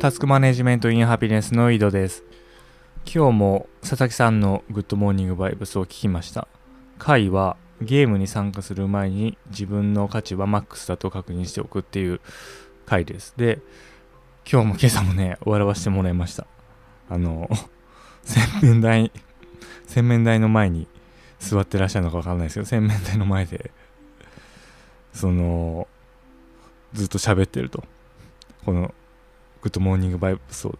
タスクマネジメントインハピネスの井戸です。今日も佐々木さんのグッドモーニングバイブスを聞きました。回はゲームに参加する前に自分の価値はマックスだと確認しておくっていう回です。で今日も今朝もね笑わせてもらいました。あの 洗面台洗面台の前に座ってらっしゃるのか分かんないですけど洗面台の前でそのずっと喋ってると。このグッドモーニングバイブスを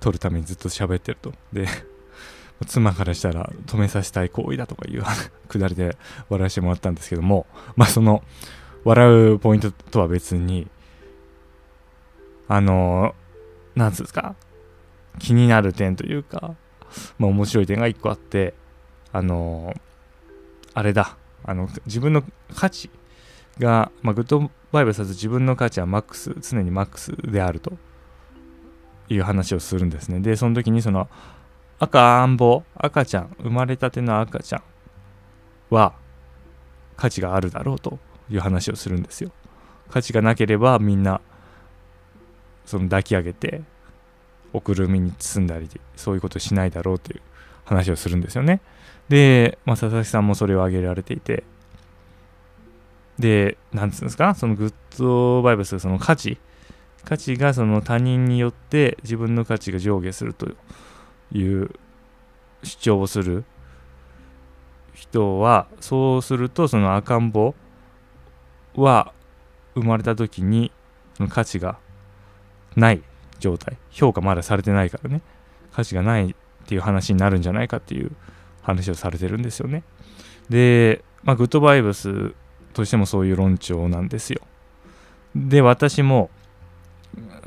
撮るためにずっと喋ってると。で妻からしたら止めさせたい行為だとかいう くだりで笑わせてもらったんですけどもまあその笑うポイントとは別にあのなんつうんですか気になる点というかまあ面白い点が一個あってあのあれだ。あの自分の価値が、まあ、グッドバイブルさず自分の価値はマックス常にマックスであると。いう話をするんですね。でその時にその赤ん坊赤ちゃん生まれたての赤ちゃんは価値があるだろうという話をするんですよ。価値がなければみんなその抱き上げておくるみに包んだりそういうことしないだろうという話をするんですよね。で、まあ、佐々木さんもそれを挙げられていてで、なんつうんですか、そのグッドバイブス、その価値、価値がその他人によって自分の価値が上下するという主張をする人は、そうするとその赤ん坊は生まれた時にその価値がない状態、評価まだされてないからね、価値がないっていう話になるんじゃないかっていう話をされてるんですよね。で、まあ、グッドバイブスとしてもそういう論調なんですよ。で、私も、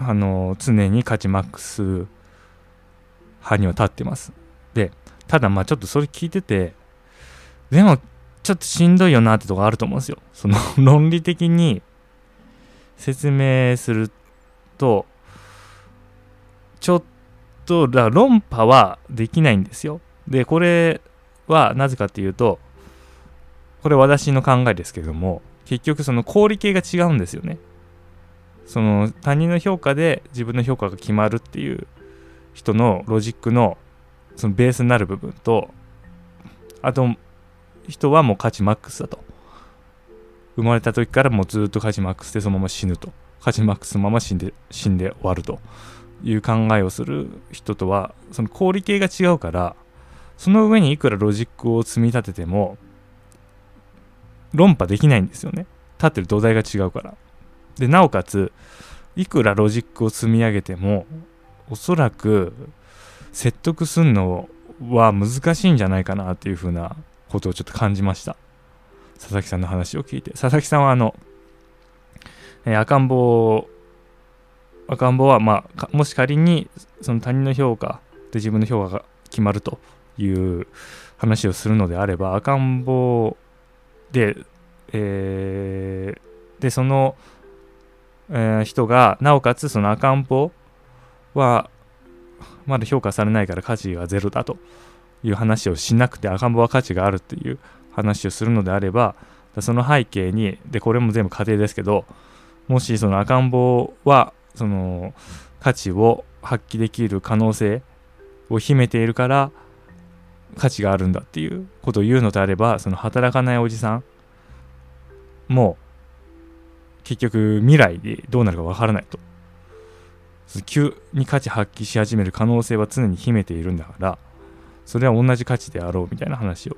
あの、常に価値マックス派には立ってます。で、ただまあちょっとそれ聞いてて、でもちょっとしんどいよなってとこあると思うんですよ。その 論理的に説明すると、ちょっと、だ論破はできないんですよ。で、これはなぜかっていうと、これ私の考えですけども結局その小売系が違うんですよねその他人の評価で自分の評価が決まるっていう人のロジックのそのベースになる部分とあと人はもう価値マックスだと。生まれた時からもうずっと価値マックスでそのまま死ぬと。価値マックスのまま死んで死んで終わると。いう考えをする人とはその公理系が違うからその上にいくらロジックを積み立てても論破できないんですよね。立ってる土台が違うから。でなおかついくらロジックを積み上げてもおそらく説得すんのは難しいんじゃないかなっていうふうなことをちょっと感じました。佐々木さんの話を聞いて。佐々木さんはあの、えー、赤ん坊赤ん坊はまあもし仮にその他人の評価で自分の評価が決まるという話をするのであれば赤ん坊で、えー、でその、えー、人がなおかつその赤ん坊はまだ評価されないから価値がゼロだという話をしなくて赤ん坊は価値があるっていう話をするのであればその背景にでこれも全部家庭ですけどもしその赤ん坊はその価値を発揮できる可能性を秘めているから価値があるんだっていうことを言うのであればその働かないおじさんも結局未来でどうなるかわからないと。急に価値発揮し始める可能性は常に秘めているんだからそれは同じ価値であろうみたいな話を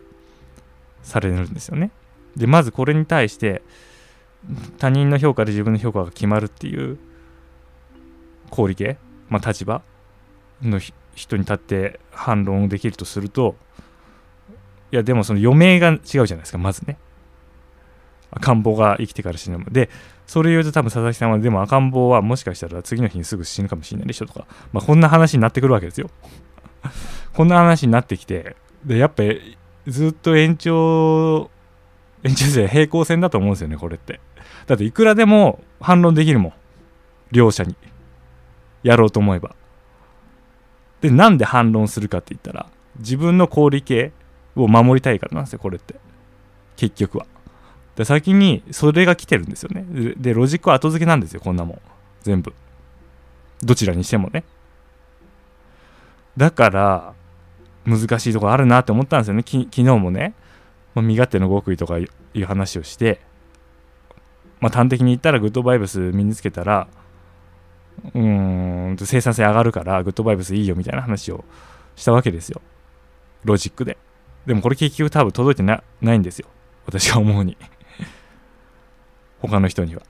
されるんですよね。でまずこれに対して他人の評価で自分の評価が決まるっていう合理系、まあ、立場の人に立って反論できるとするといやでもその余命が違うじゃないですかまずね。赤ん坊が生きてから死ぬのでそれ言うと多分佐々木さんはでも赤ん坊はもしかしたら次の日にすぐ死ぬかもしれないでしょとか、まあ、こんな話になってくるわけですよ。こんな話になってきてでやっぱずっと延長延長で平行線だと思うんですよねこれって。だっていくらでも反論できるもん両者に。やろうと思えば。でなんで反論するかって言ったら自分の小売系を守りたいからなんですよこれって。結局は。で先にそれが来てるんですよね。でロジックは後付けなんですよこんなもん。全部。どちらにしてもね。だから難しいところあるなって思ったんですよね。昨日もね、まあ、身勝手の極意とかいう話をして。まあ端的に言ったらグッドバイブス身につけたらうーん生産性上がるからグッドバイブスいいよみたいな話をしたわけですよ。ロジックで。でもこれ結局多分届いてな、ないんですよ。私が思うに。他の人には。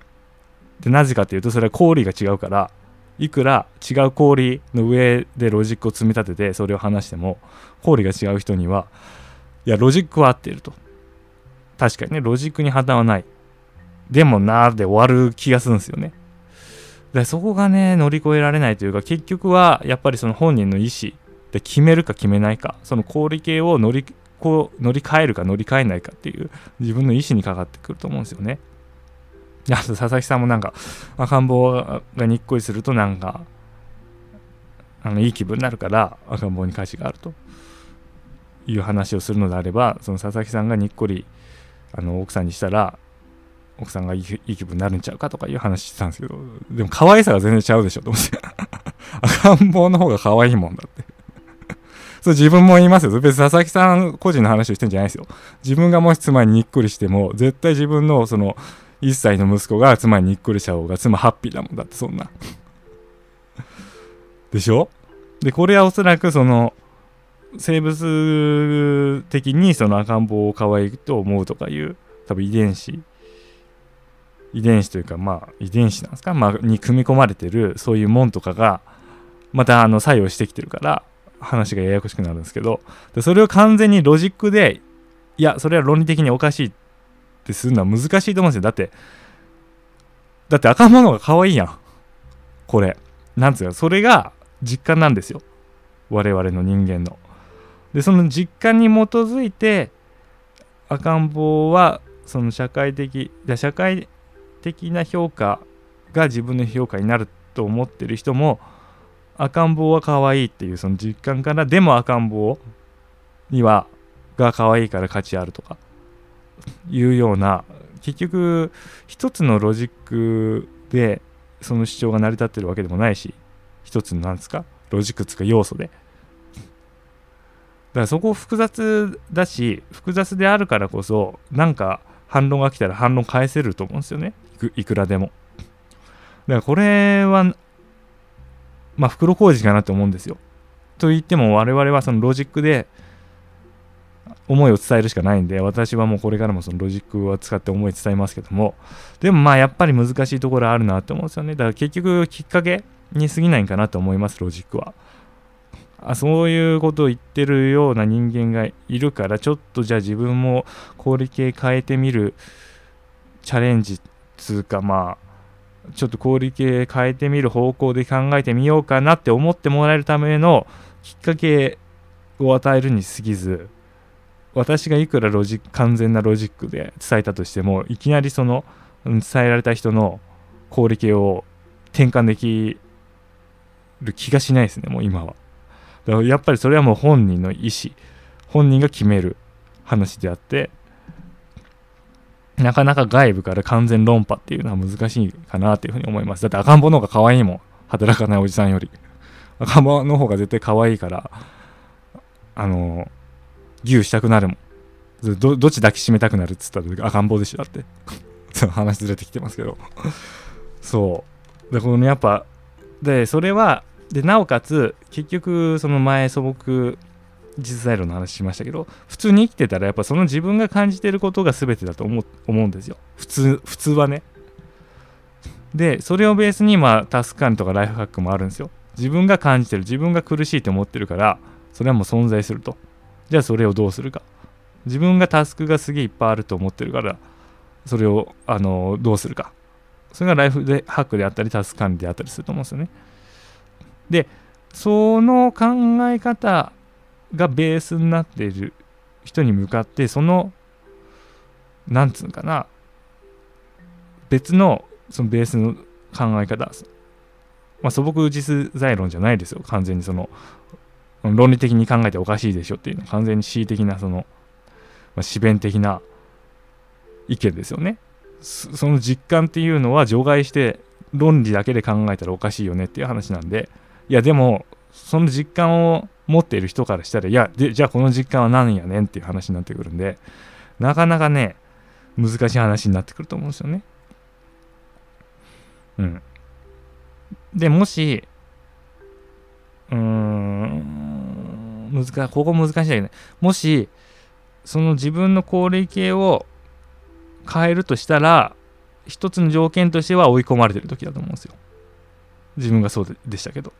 でなぜかっていうとそれは公理が違うからいくら違う公理の上でロジックを積み立ててそれを話しても公理が違う人にはいやロジックは合っていると。確かにねロジックに破綻はない。でもなーで終わる気がするんですよね。でそこがね乗り越えられないというか結局はやっぱりその本人の意思で決めるか決めないかその氷系を乗りこう乗り換えるか乗り換えないかっていう自分の意思にかかってくると思うんですよね。あと佐々木さんもなんか赤ん坊がにっこりするとなんかあのいい気分になるから赤ん坊に価値があると。いう話をするのであればその佐々木さんがにっこりあの奥さんにしたら奥さんがいい気分になるんちゃうかとかいう話してたんですけどでも可愛さが全然ちゃうでしょと思って。赤ん坊の方が可愛いもんだって。そう自分も言いますよ。別に佐々木さん個人の話をしてんじゃないですよ。自分がもし妻ににっこりしても絶対自分のその1歳の息子が妻ににっこりした方が妻ハッピーだもんだってそんな。でしょ？でこれはおそらくその生物的にその赤ん坊を可愛いと思うとかいう多分遺伝子。遺伝子というかまあ遺伝子なんですか、まあ、に組み込まれてるそういうもんとかがまたあの作用してきてるから話がややこしくなるんですけど。でそれを完全にロジックでいやそれは論理的におかしいってってするのは難しいと思うんですよ。だってだって赤ん坊の方が可愛いやん。これ。なんつうかそれが実感なんですよ。我々の人間の。でその実感に基づいて赤ん坊はその社会的社会的な評価が自分の評価になると思ってる人も赤ん坊は可愛いっていうその実感からでも赤ん坊にはが可愛いから価値あるとか。いうような結局一つのロジックでその主張が成り立ってるわけでもないし一つの何ですか？ロジックつか要素で。だからそこ複雑だし複雑であるからこそなんか反論が来たら反論返せると思うんですよね。いくらでも。だからこれはまあ袋小路かなって思うんですよ。と言っても我々はそのロジックで思いを伝えるしかないんで私はもうこれからもそのロジックを使って思い伝えますけどもでもまあやっぱり難しいところあるなって思うんですよね。だから結局きっかけに過ぎないんかなと思いますロジックは。あそういうことを言ってるような人間がいるからちょっとじゃあ自分も氷系変えてみるチャレンジつうかまあちょっと氷系変えてみる方向で考えてみようかなって思ってもらえるためのきっかけを与えるに過ぎず私がいくらロジ完全なロジックで伝えたとしてもいきなりその伝えられた人の氷系を転換できる気がしないですねもう今は。だからやっぱりそれはもう本人の意思本人が決める話であってなかなか外部から完全論破っていうのは難しいかなというふうに思います。だって赤ん坊の方が可愛いもん働かないおじさんより。赤ん坊の方が絶対可愛いからあの牛したくなるもん。どどっち抱きしめたくなるっつったら赤ん坊でしょ。だって。話ずれてきてますけど。そう。でこのやっぱでそれはでなおかつ結局その前素朴実在論の話しましたけど普通に生きてたらやっぱその自分が感じてることが全てだと思思うんですよ。普通普通はね。でそれをベースにまあタスク管理とかライフハックもあるんですよ。自分が感じてる自分が苦しいと思ってるからそれはもう存在すると。じゃあそれをどうするか。自分がタスクがすげえいっぱいあると思ってるからそれをあのどうするか。それがライフでハックであったりタスク管理であったりすると思うんですよね。でその考え方がベースになっている人に向かってそのなんつうのかな。別のそのベースの考え方。まあ素朴実在論じゃないですよ。完全にその論理的に考えておかしいでしょっていうのは完全に恣意的なその、まあ、弁的な意見ですよねそその実感っていうのは除外して論理だけで考えたらおかしいよねっていう話なんでいやでもその実感を持っている人からしたらいやでじゃあこの実感は何やねんっていう話になってくるんでなかなかね難しい話になってくると思うんですよね。うん。でもしうーん。難ここ難しいんだけどね。もしその自分の高齢系を変えるとしたら一つの条件としては追い込まれてる時だと思うんですよ。自分がそうでしたけど。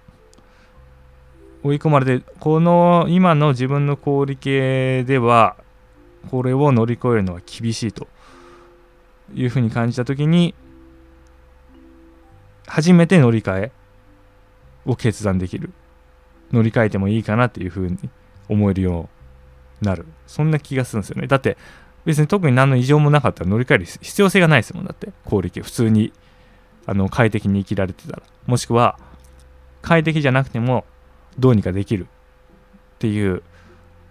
追い込まれてこの今の自分の小売系ではこれを乗り越えるのは厳しいというふうに感じた時に初めて乗り換えを決断できる。乗り換えてもいいかなっていうふうに思えるようになる。そんな気がするんですよね。だって別に特に何の異常もなかったら乗り換える必要性がないですもんだって。効力普通にあの快適に生きられてたら。もしくは快適じゃなくてもどうにかできるっていう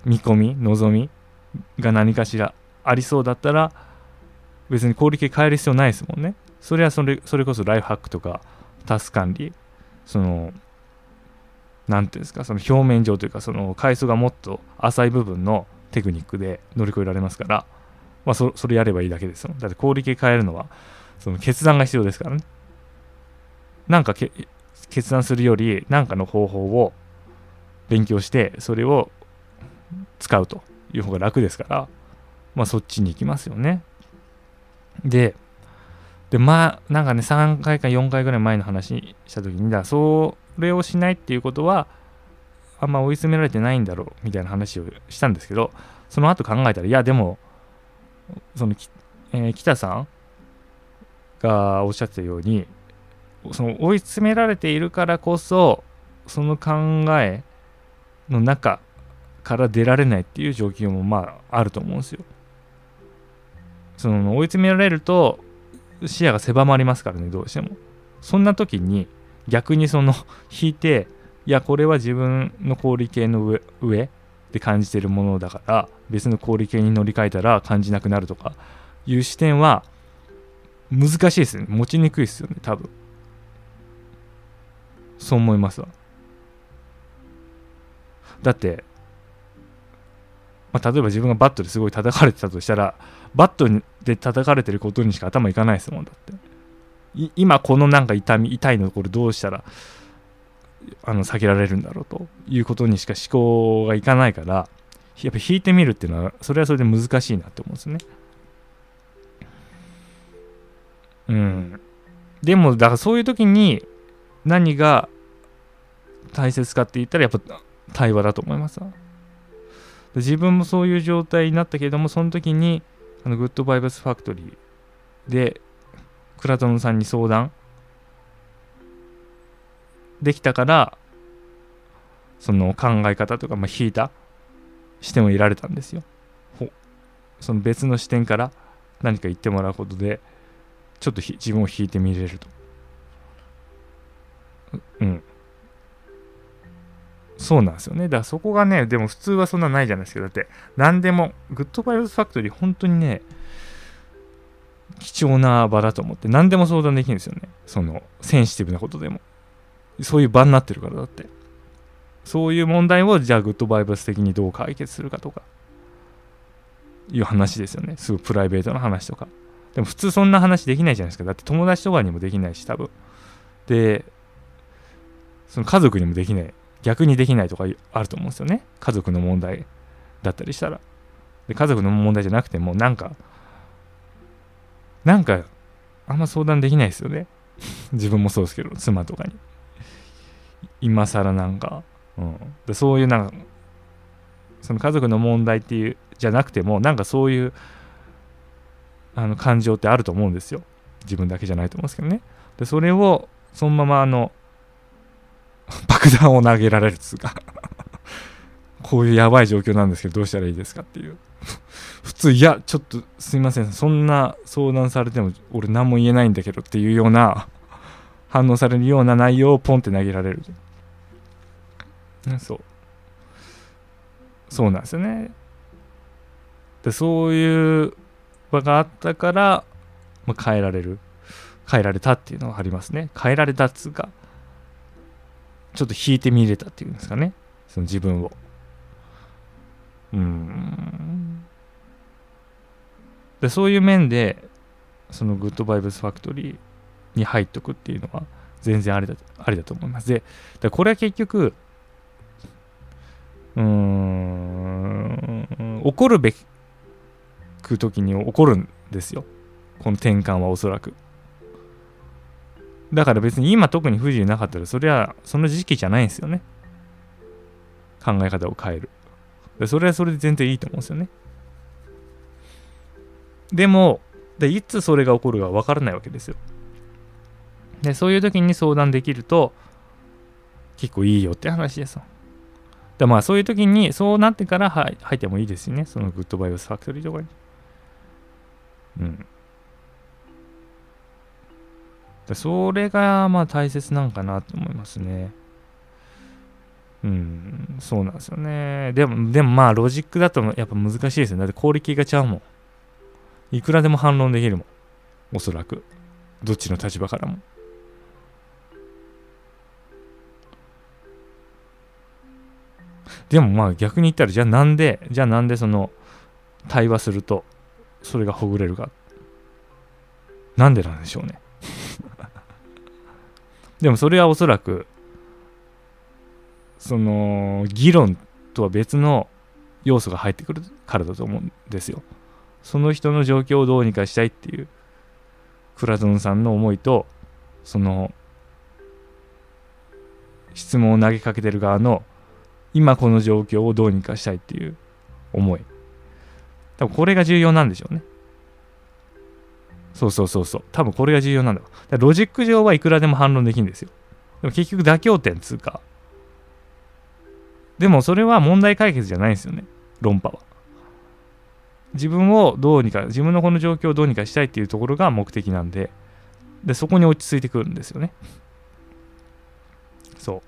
見込み望みが何かしらありそうだったら別に効力変える必要ないですもんね。それはそれそれこそライフハックとかタス管理その何ていうんですかその表面上というかその階層がもっと浅い部分のテクニックで乗り越えられますからまあそそれやればいいだけですよ。だって氷系変えるのはその決断が必要ですからね。なんか決断するより何かの方法を勉強してそれを使うという方が楽ですからまあそっちに行きますよね。ででまあなんかね3回か4回ぐらい前の話した時にだそうれをしないっていうことはあんま追い詰められてないんだろうみたいな話をしたんですけどその後考えたらいやでもその、えー、北さんがおっしゃってたようにその追い詰められているからこそその考えの中から出られないっていう状況もまああると思うんですよ。その追い詰められると視野が狭まりますからねどうしても。そんな時に逆にその 引いていやこれは自分の氷系の上上で感じてるものだから別の氷系に乗り換えたら感じなくなるとかいう視点は難しいですね。持ちにくいですよね多分。そう思いますわ。だって、まあ、例えば自分がバットですごい叩かれてたとしたらバットで叩かれてることにしか頭いかないですもんだって。今このなんか痛み痛いのこれどうしたらあの避けられるんだろうということにしか思考がいかないからやっぱ引いてみるっていうのはそれはそれで難しいなって思うんですね。うん。でもだからそういう時に何が大切かって言ったらやっぱ対話だと思います。自分もそういう状態になったけれどもその時にあのグッドバイブスファクトリーでクラトンさんに相談できたからその考え方とか、まあ、引いた視点を得られたんですよ。その別の視点から何か言ってもらうことでちょっと自分を引いてみれると。うん。そうなんですよね。だからそこがね、でも普通はそんなないじゃないですか。だって、何でも、グッドバイブスファクトリー、本当にね、貴重な場だと思って何でも相談できるんですよね。そのセンシティブなことでも。そういう場になってるからだって。そういう問題をじゃあグッドバイブス的にどう解決するかとか。いう話ですよね。すぐプライベートな話とか。でも普通そんな話できないじゃないですか。だって友達とかにもできないし多分。でその家族にもできない。逆にできないとかあると思うんですよね。家族の問題だったりしたら。で家族の問題じゃなくてもなんかなんか、あんま相談できないですよね。自分もそうですけど、妻とかに。今更なんか、うん、でそういうなんか、その家族の問題っていう、じゃなくても、なんかそういう、あの感情ってあると思うんですよ。自分だけじゃないと思うんですけどね。で、それを、そのままあの、爆弾を投げられるっつうかこういうやばい状況なんですけど、どうしたらいいですかっていう。普通いやちょっとすいません。そんな相談されても俺何も言えないんだけどっていうような 反応されるような内容をポンって投げられるそう。そうなんですよね。でそういう場があったからまあ、変えられる。変えられたっていうのはありますね。変えられたっつうかちょっと引いてみれたっていうんですかね。その自分を。うん。でそういう面でそのグッドバイブスファクトリーに入っとくっていうのは全然ありだありだと思います。でこれは結局うーん怒るべく時に起こるんですよ。この転換はおそらく。だから別に今特に不自由なかったらそれはその時期じゃないんですよね。考え方を変える。でそれはそれで全然いいと思うんですよね。でもでいつそれが起こるか分からないわけですよ。でそういう時に相談できると結構いいよって話ですよ。でまあそういう時にそうなってから入ってもいいですしね。そのグッドバイブスファクトリーとかに。うん。でそれがまあ大切なんかなと思いますね。うんそうなんですよね。でもでもまあロジックだとやっぱ難しいですよだって氷系がちゃうもん。いくらでも反論できるもん。おそらく。どっちの立場からも。でもまあ逆に言ったらじゃあなんでじゃあなんでその対話するとそれがほぐれるか。なんでなんでしょうね。でもそれはおそらくその議論とは別の要素が入ってくるからだと思うんですよ。その人の状況をどうにかしたいっていう倉園さんの思いとその質問を投げかけてる側の今この状況をどうにかしたいっていう思い。多分これが重要なんでしょうね。そうそうそうそう。多分これが重要なんだ。だロジック上はいくらでも反論できるんですよ。でも結局妥協点つうかでもそれは問題解決じゃないんですよね。論破は。自分をどうにか自分のこの状況をどうにかしたいっていうところが目的なんで。でそこに落ち着いてくるんですよね。そう。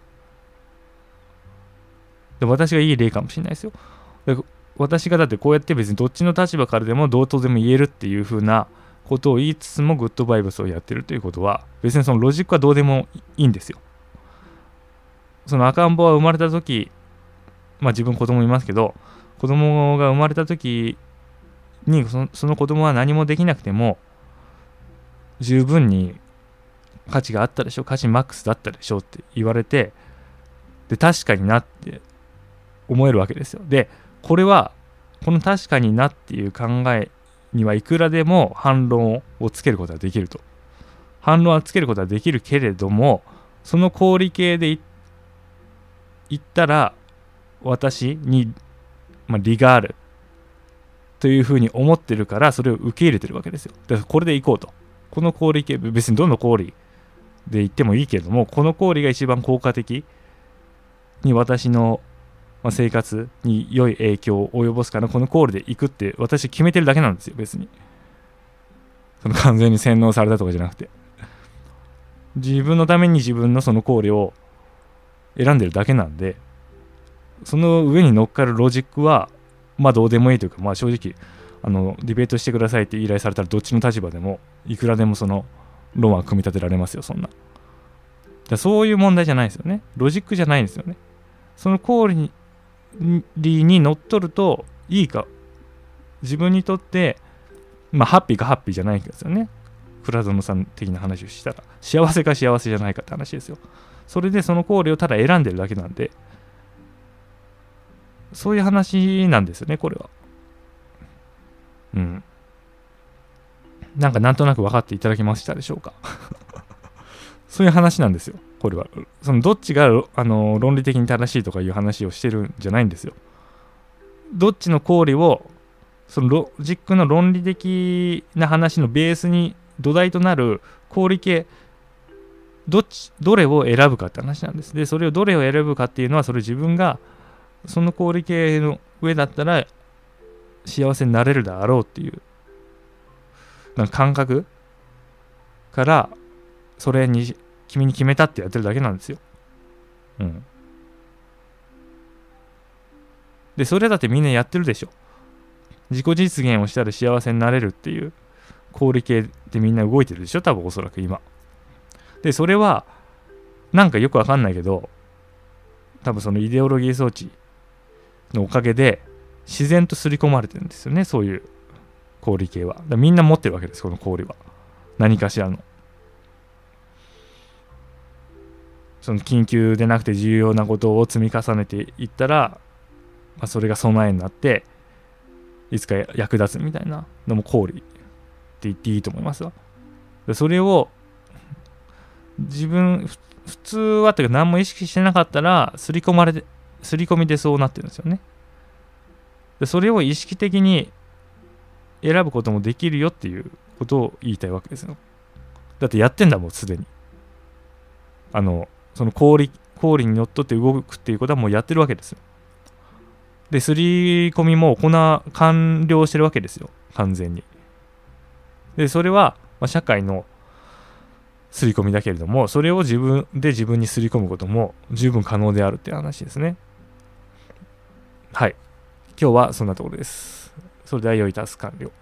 で私がいい例かもしれないですよ。で私がだってこうやって別にどっちの立場からでもどうとでも言えるっていう風なことを言いつつもグッドバイブスをやってるということは別にそのロジックはどうでもいいんですよ。その赤ん坊は生まれた時まあ自分子供いますけど子供が生まれた時にそのその子供は何もできなくても十分に価値があったでしょ価値マックスだったでしょって言われてで確かになって思えるわけですよ。でこれはこの確かになっていう考えにはいくらでも反論をつけることができると。反論はつけることはできるけれどもその氷系で言ったら私に、まあ、利があるというふうに思ってるからそれを受け入れてるわけですよ。だからこれでいこうと。この氷系別にどの氷で言ってもいいけれどもこの氷が一番効果的に私の生活に良い影響を及ぼすからこのコールで行くって私決めてるだけなんですよ別にその完全に洗脳されたとかじゃなくて自分のために自分のそのコールを選んでるだけなんでその上に乗っかるロジックはまあどうでもいいというか、まあ正直、あの、ディベートしてくださいって依頼されたらどっちの立場でも、いくらでもその論は組み立てられますよ、そんな。だそういう問題じゃないですよね。ロジックじゃないんですよね。そのコールにに乗っ取るといいか、自分にとって、まあハッピーかハッピーじゃないかですよね。倉園さん的な話をしたら、幸せか幸せじゃないかって話ですよ。それでそのコールをただ選んでるだけなんで、そういう話なんですよね、これは。うん。なんかなんとなく分かっていただけましたでしょうか。そういう話なんですよ、これは。そのどっちがあの論理的に正しいとかいう話をしてるんじゃないんですよ。どっちの公理をそのロジックの論理的な話のベースに土台となる公理系どっちどれを選ぶかって話なんです。でそれをどれを選ぶかっていうのはそれ自分がその氷系の上だったら幸せになれるだろうっていうなんか感覚からそれに君に決めたってやってるだけなんですよ。うん。で、それだってみんなやってるでしょ。自己実現をしたら幸せになれるっていう氷系でみんな動いてるでしょ多分おそらく今でそれはなんかよくわかんないけど多分そのイデオロギー装置のおかげで自然と刷り込まれてるんですよねそういう氷系は。みんな持ってるわけですこの氷は。何かしらの。その緊急でなくて重要なことを積み重ねていったら、まあ、それが備えになっていつか役立つみたいなのも氷って言っていいと思いますわ。それを自分普通はっていうか何も意識してなかったら刷り込まれて刷り込みでそうなってるんですよねでそれを意識的に選ぶこともできるよっていうことを言いたいわけですよだってやってんだもんすでにあのその氷氷にのっとって動くっていうことはもうやってるわけですよ。で、すり込みも行完了してるわけですよ、完全に。で、それは、ま、社会のすり込みだけれども、それを自分で自分にすり込むことも十分可能であるっていう話ですね。はい。今日はそんなところです。それでは良いタス完了。